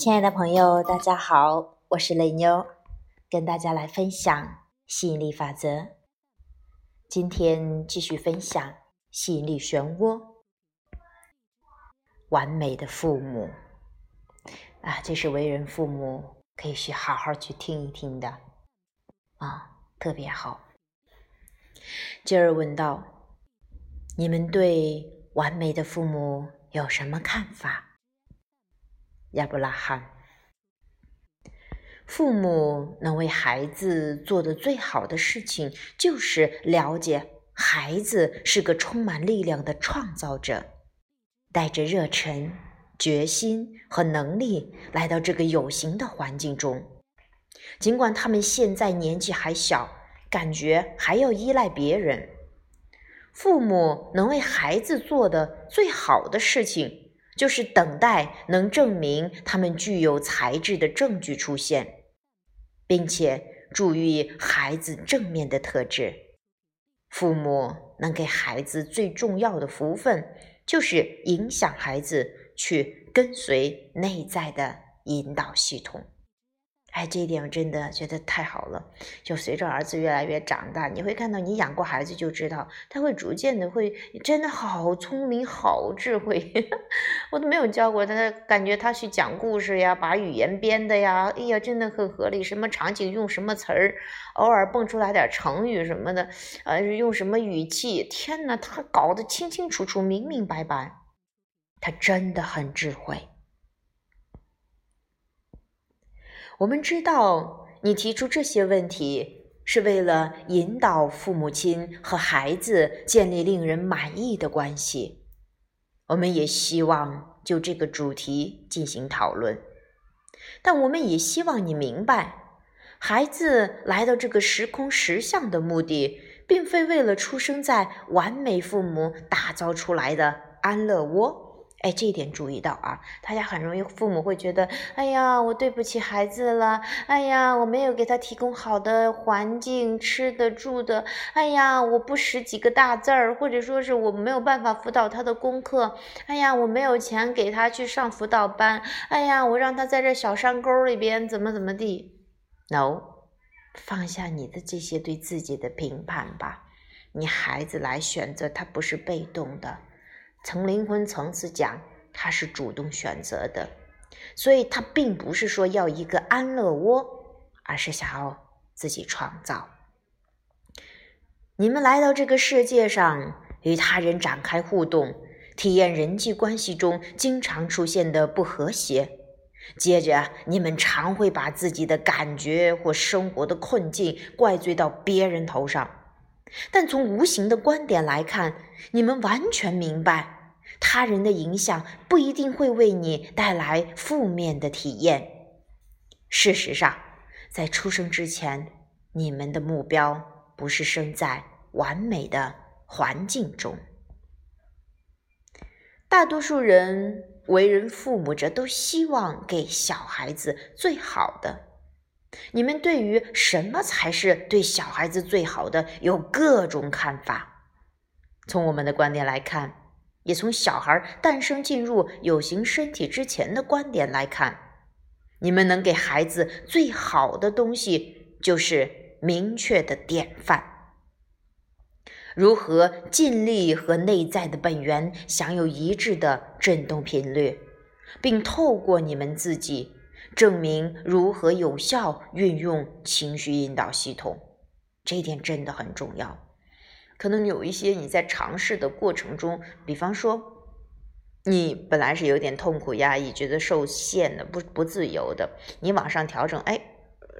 亲爱的朋友，大家好，我是雷妞，跟大家来分享吸引力法则。今天继续分享吸引力漩涡，完美的父母啊，这是为人父母可以去好好去听一听的啊，特别好。今儿问道：你们对完美的父母有什么看法？亚伯拉罕，父母能为孩子做的最好的事情，就是了解孩子是个充满力量的创造者，带着热忱、决心和能力来到这个有形的环境中。尽管他们现在年纪还小，感觉还要依赖别人，父母能为孩子做的最好的事情。就是等待能证明他们具有才智的证据出现，并且注意孩子正面的特质。父母能给孩子最重要的福分，就是影响孩子去跟随内在的引导系统。哎，这一点我真的觉得太好了。就随着儿子越来越长大，你会看到，你养过孩子就知道，他会逐渐的会真的好聪明、好智慧。我都没有教过他，感觉他去讲故事呀，把语言编的呀，哎呀，真的很合理。什么场景用什么词儿，偶尔蹦出来点成语什么的，呃，用什么语气，天呐，他搞得清清楚楚、明明白白。他真的很智慧。我们知道，你提出这些问题是为了引导父母亲和孩子建立令人满意的关系。我们也希望就这个主题进行讨论，但我们也希望你明白，孩子来到这个时空实相的目的，并非为了出生在完美父母打造出来的安乐窝。哎，这一点注意到啊！大家很容易，父母会觉得，哎呀，我对不起孩子了，哎呀，我没有给他提供好的环境，吃的住的，哎呀，我不识几个大字儿，或者说是我没有办法辅导他的功课，哎呀，我没有钱给他去上辅导班，哎呀，我让他在这小山沟里边怎么怎么地？No，放下你的这些对自己的评判吧，你孩子来选择，他不是被动的。从灵魂层次讲，他是主动选择的，所以他并不是说要一个安乐窝，而是想要自己创造。你们来到这个世界上，与他人展开互动，体验人际关系中经常出现的不和谐。接着，你们常会把自己的感觉或生活的困境怪罪到别人头上。但从无形的观点来看，你们完全明白，他人的影响不一定会为你带来负面的体验。事实上，在出生之前，你们的目标不是生在完美的环境中。大多数人为人父母者都希望给小孩子最好的。你们对于什么才是对小孩子最好的有各种看法。从我们的观点来看，也从小孩诞生进入有形身体之前的观点来看，你们能给孩子最好的东西就是明确的典范。如何尽力和内在的本源享有一致的振动频率，并透过你们自己。证明如何有效运用情绪引导系统，这一点真的很重要。可能有一些你在尝试的过程中，比方说，你本来是有点痛苦、压抑、觉得受限的、不不自由的，你往上调整，哎，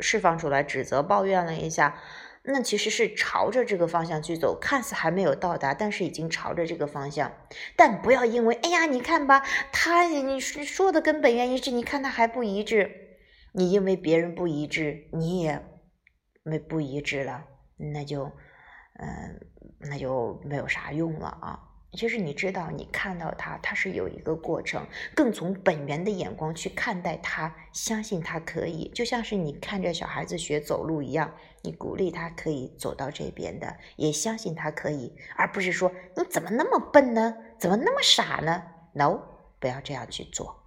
释放出来，指责、抱怨了一下。那其实是朝着这个方向去走，看似还没有到达，但是已经朝着这个方向。但不要因为，哎呀，你看吧，他你说的根本原因是你看他还不一致，你因为别人不一致，你也没不一致了，那就，嗯，那就没有啥用了啊。其实你知道，你看到他，他是有一个过程，更从本源的眼光去看待他，相信他可以，就像是你看着小孩子学走路一样，你鼓励他可以走到这边的，也相信他可以，而不是说你怎么那么笨呢？怎么那么傻呢？No，不要这样去做。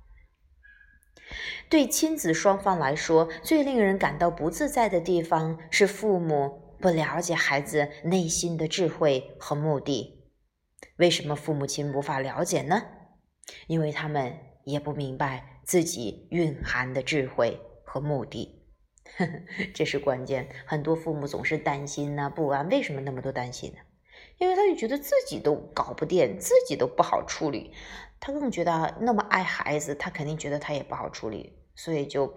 对亲子双方来说，最令人感到不自在的地方是父母不了解孩子内心的智慧和目的。为什么父母亲无法了解呢？因为他们也不明白自己蕴含的智慧和目的。这是关键。很多父母总是担心呢，不安。为什么那么多担心呢？因为他就觉得自己都搞不定，自己都不好处理。他更觉得那么爱孩子，他肯定觉得他也不好处理。所以就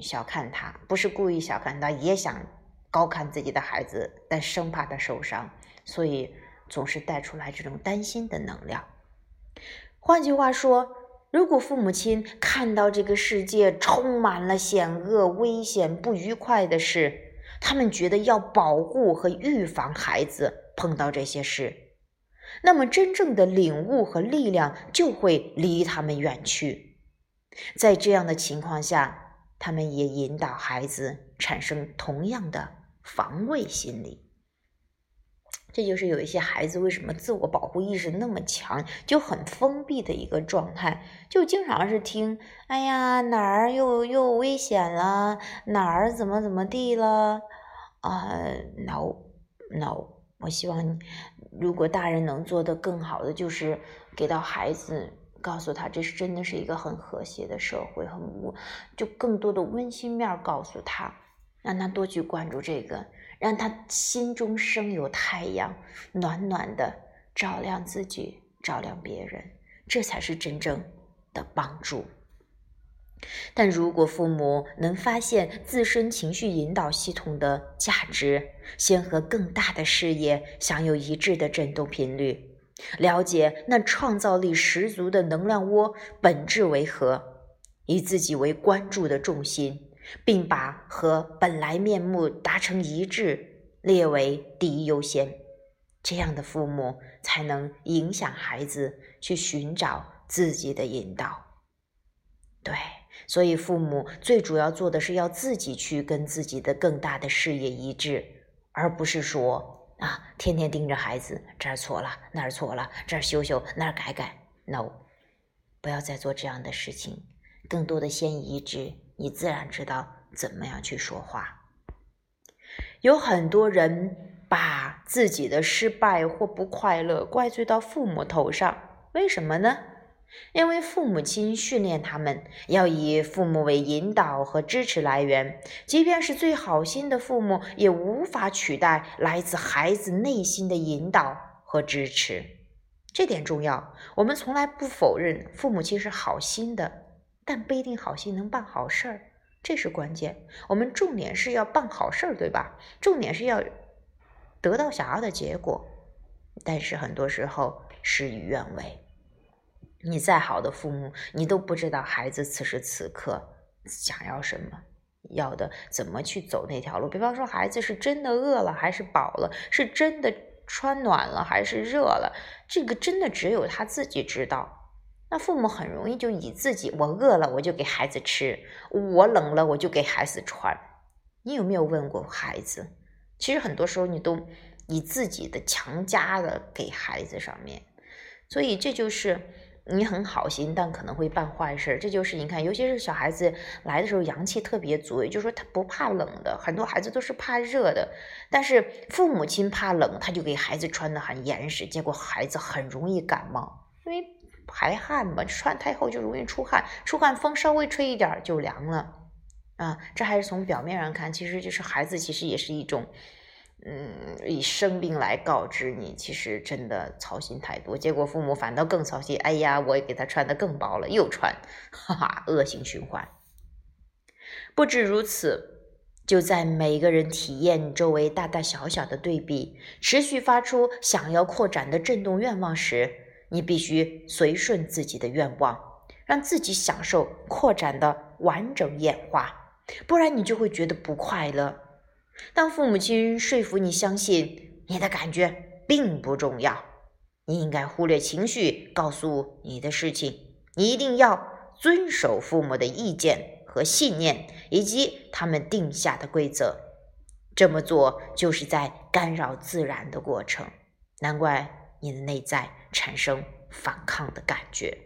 小看他，不是故意小看他，也想高看自己的孩子，但生怕他受伤，所以总是带出来这种担心的能量。换句话说，如果父母亲看到这个世界充满了险恶、危险、不愉快的事，他们觉得要保护和预防孩子碰到这些事，那么真正的领悟和力量就会离他们远去。在这样的情况下，他们也引导孩子产生同样的防卫心理。这就是有一些孩子为什么自我保护意识那么强，就很封闭的一个状态，就经常是听“哎呀哪儿又又危险了，哪儿怎么怎么地了”，啊，no no，我希望如果大人能做的更好的，就是给到孩子。告诉他，这是真的是一个很和谐的社会，很温，就更多的温馨面告诉他，让他多去关注这个，让他心中生有太阳，暖暖的照亮自己，照亮别人，这才是真正的帮助。但如果父母能发现自身情绪引导系统的价值，先和更大的事业享有一致的振动频率。了解那创造力十足的能量窝本质为何，以自己为关注的重心，并把和本来面目达成一致列为第一优先，这样的父母才能影响孩子去寻找自己的引导。对，所以父母最主要做的是要自己去跟自己的更大的事业一致，而不是说。啊，天天盯着孩子，这儿错了，那儿错了，这儿修修，那儿改改。No，不要再做这样的事情。更多的先移植，你自然知道怎么样去说话。有很多人把自己的失败或不快乐怪罪到父母头上，为什么呢？因为父母亲训练他们要以父母为引导和支持来源，即便是最好心的父母，也无法取代来自孩子内心的引导和支持。这点重要。我们从来不否认父母亲是好心的，但不一定好心能办好事儿，这是关键。我们重点是要办好事儿，对吧？重点是要得到想要的结果，但是很多时候事与愿违。你再好的父母，你都不知道孩子此时此刻想要什么，要的怎么去走那条路。比方说，孩子是真的饿了还是饱了，是真的穿暖了还是热了，这个真的只有他自己知道。那父母很容易就以自己，我饿了我就给孩子吃，我冷了我就给孩子穿。你有没有问过孩子？其实很多时候你都以自己的强加的给孩子上面，所以这就是。你很好心，但可能会办坏事。这就是你看，尤其是小孩子来的时候，阳气特别足，也就是说他不怕冷的。很多孩子都是怕热的，但是父母亲怕冷，他就给孩子穿的很严实，结果孩子很容易感冒，因为排汗嘛，穿太厚就容易出汗，出汗风稍微吹一点就凉了啊。这还是从表面上看，其实就是孩子其实也是一种。嗯，以生病来告知你，其实真的操心太多，结果父母反倒更操心。哎呀，我也给他穿的更薄了，又穿，哈哈，恶性循环。不止如此，就在每个人体验周围大大小小的对比，持续发出想要扩展的震动愿望时，你必须随顺自己的愿望，让自己享受扩展的完整演化，不然你就会觉得不快乐。当父母亲说服你相信你的感觉并不重要，你应该忽略情绪告诉你的事情。你一定要遵守父母的意见和信念，以及他们定下的规则。这么做就是在干扰自然的过程。难怪你的内在产生反抗的感觉。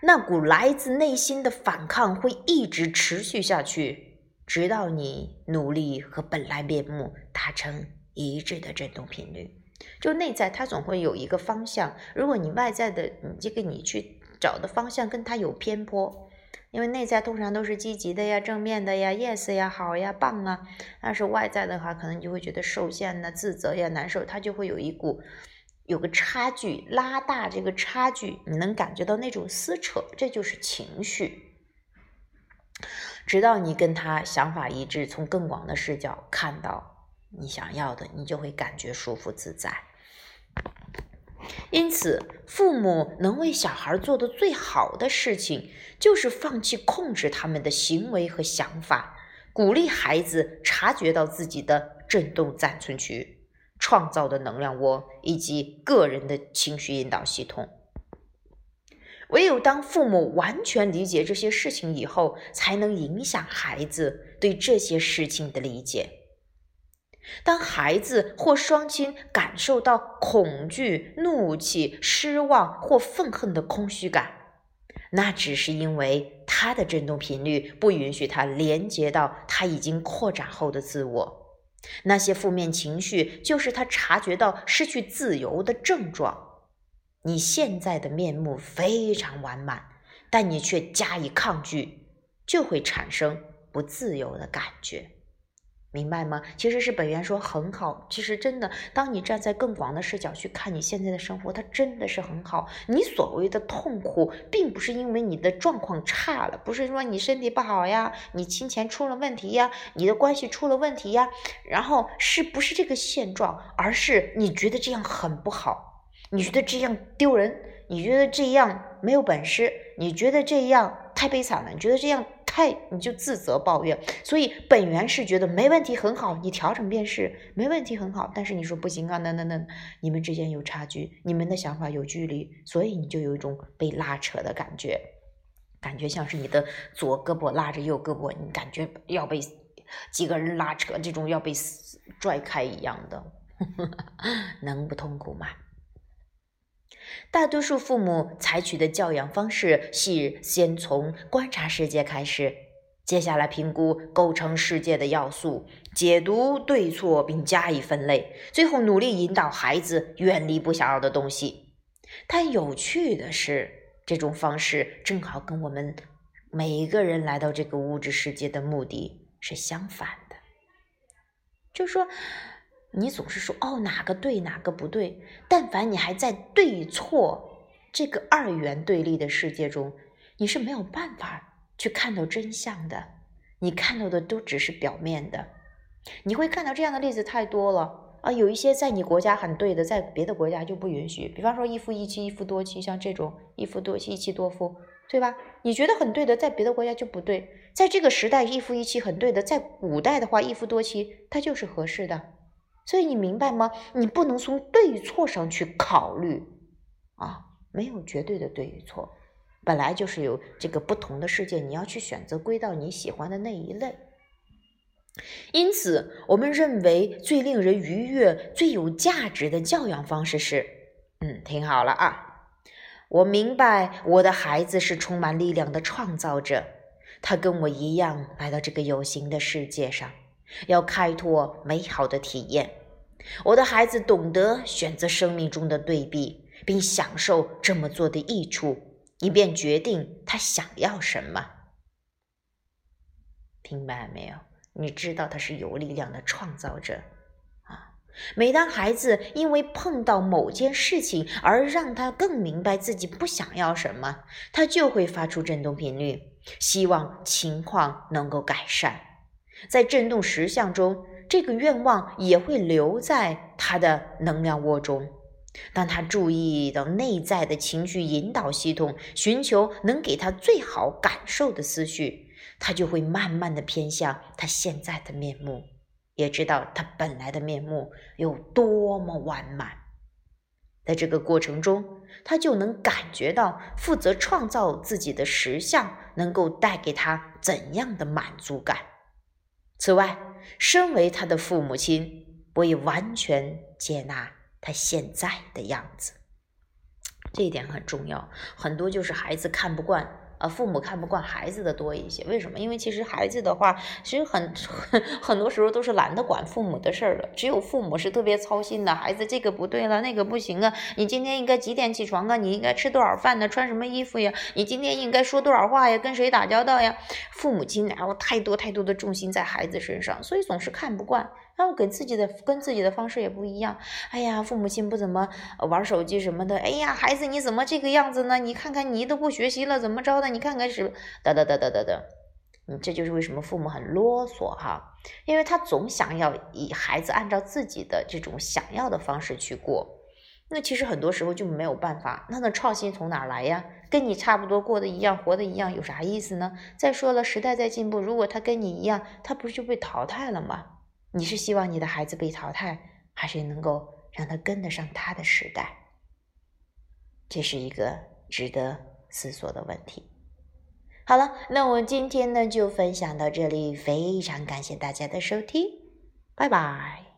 那股来自内心的反抗会一直持续下去，直到你努力和本来面目达成一致的振动频率。就内在，它总会有一个方向。如果你外在的，你这个你去找的方向跟它有偏颇，因为内在通常都是积极的呀、正面的呀、yes 呀、好呀、棒啊。但是外在的话，可能你就会觉得受限呢、自责呀、难受，它就会有一股有个差距，拉大这个差距，你能感觉到那种撕扯，这就是情绪。直到你跟他想法一致，从更广的视角看到。你想要的，你就会感觉舒服自在。因此，父母能为小孩做的最好的事情，就是放弃控制他们的行为和想法，鼓励孩子察觉到自己的振动暂存区、创造的能量窝以及个人的情绪引导系统。唯有当父母完全理解这些事情以后，才能影响孩子对这些事情的理解。当孩子或双亲感受到恐惧、怒气、失望或愤恨的空虚感，那只是因为他的振动频率不允许他连接到他已经扩展后的自我。那些负面情绪就是他察觉到失去自由的症状。你现在的面目非常完满，但你却加以抗拒，就会产生不自由的感觉。明白吗？其实是本源说很好。其实真的，当你站在更广的视角去看你现在的生活，它真的是很好。你所谓的痛苦，并不是因为你的状况差了，不是说你身体不好呀，你金钱出了问题呀，你的关系出了问题呀，然后是不是这个现状，而是你觉得这样很不好，你觉得这样丢人，你觉得这样没有本事，你觉得这样太悲惨了，你觉得这样。太你就自责抱怨，所以本源是觉得没问题很好，你调整便是没问题很好。但是你说不行啊，那那那你们之间有差距，你们的想法有距离，所以你就有一种被拉扯的感觉，感觉像是你的左胳膊拉着右胳膊，你感觉要被几个人拉扯，这种要被拽开一样的，能不痛苦吗？大多数父母采取的教养方式是先从观察世界开始，接下来评估构成世界的要素，解读对错并加以分类，最后努力引导孩子远离不想要的东西。但有趣的是，这种方式正好跟我们每一个人来到这个物质世界的目的是相反的，就说。你总是说哦哪个对哪个不对，但凡你还在对错这个二元对立的世界中，你是没有办法去看到真相的。你看到的都只是表面的。你会看到这样的例子太多了啊！有一些在你国家很对的，在别的国家就不允许。比方说一夫一妻、一夫多妻，像这种一夫多妻、一妻多夫，对吧？你觉得很对的，在别的国家就不对。在这个时代，一夫一妻很对的，在古代的话，一夫多妻它就是合适的。所以你明白吗？你不能从对与错上去考虑啊，没有绝对的对与错，本来就是有这个不同的世界，你要去选择归到你喜欢的那一类。因此，我们认为最令人愉悦、最有价值的教养方式是：嗯，听好了啊，我明白我的孩子是充满力量的创造者，他跟我一样来到这个有形的世界上，要开拓美好的体验。我的孩子懂得选择生命中的对比，并享受这么做的益处，以便决定他想要什么。明白没有？你知道他是有力量的创造者啊！每当孩子因为碰到某件事情而让他更明白自己不想要什么，他就会发出振动频率，希望情况能够改善。在震动实像中。这个愿望也会留在他的能量窝中。当他注意到内在的情绪引导系统，寻求能给他最好感受的思绪，他就会慢慢的偏向他现在的面目，也知道他本来的面目有多么完满。在这个过程中，他就能感觉到负责创造自己的实相能够带给他怎样的满足感。此外，身为他的父母亲，我也完全接纳他现在的样子。这一点很重要。很多就是孩子看不惯。啊，父母看不惯孩子的多一些，为什么？因为其实孩子的话，其实很很 很多时候都是懒得管父母的事儿了，只有父母是特别操心的。孩子这个不对了，那个不行啊！你今天应该几点起床啊？你应该吃多少饭呢？穿什么衣服呀？你今天应该说多少话呀？跟谁打交道呀？父母亲然后太多太多的重心在孩子身上，所以总是看不惯。然后跟自己的跟自己的方式也不一样。哎呀，父母亲不怎么玩手机什么的。哎呀，孩子你怎么这个样子呢？你看看你都不学习了，怎么着的？你看看是哒哒哒哒哒哒。嗯，这就是为什么父母很啰嗦哈，因为他总想要以孩子按照自己的这种想要的方式去过。那其实很多时候就没有办法。那那创新从哪来呀？跟你差不多过的一样，活的一样，有啥意思呢？再说了，时代在进步，如果他跟你一样，他不是就被淘汰了吗？你是希望你的孩子被淘汰，还是能够让他跟得上他的时代？这是一个值得思索的问题。好了，那我今天呢就分享到这里，非常感谢大家的收听，拜拜。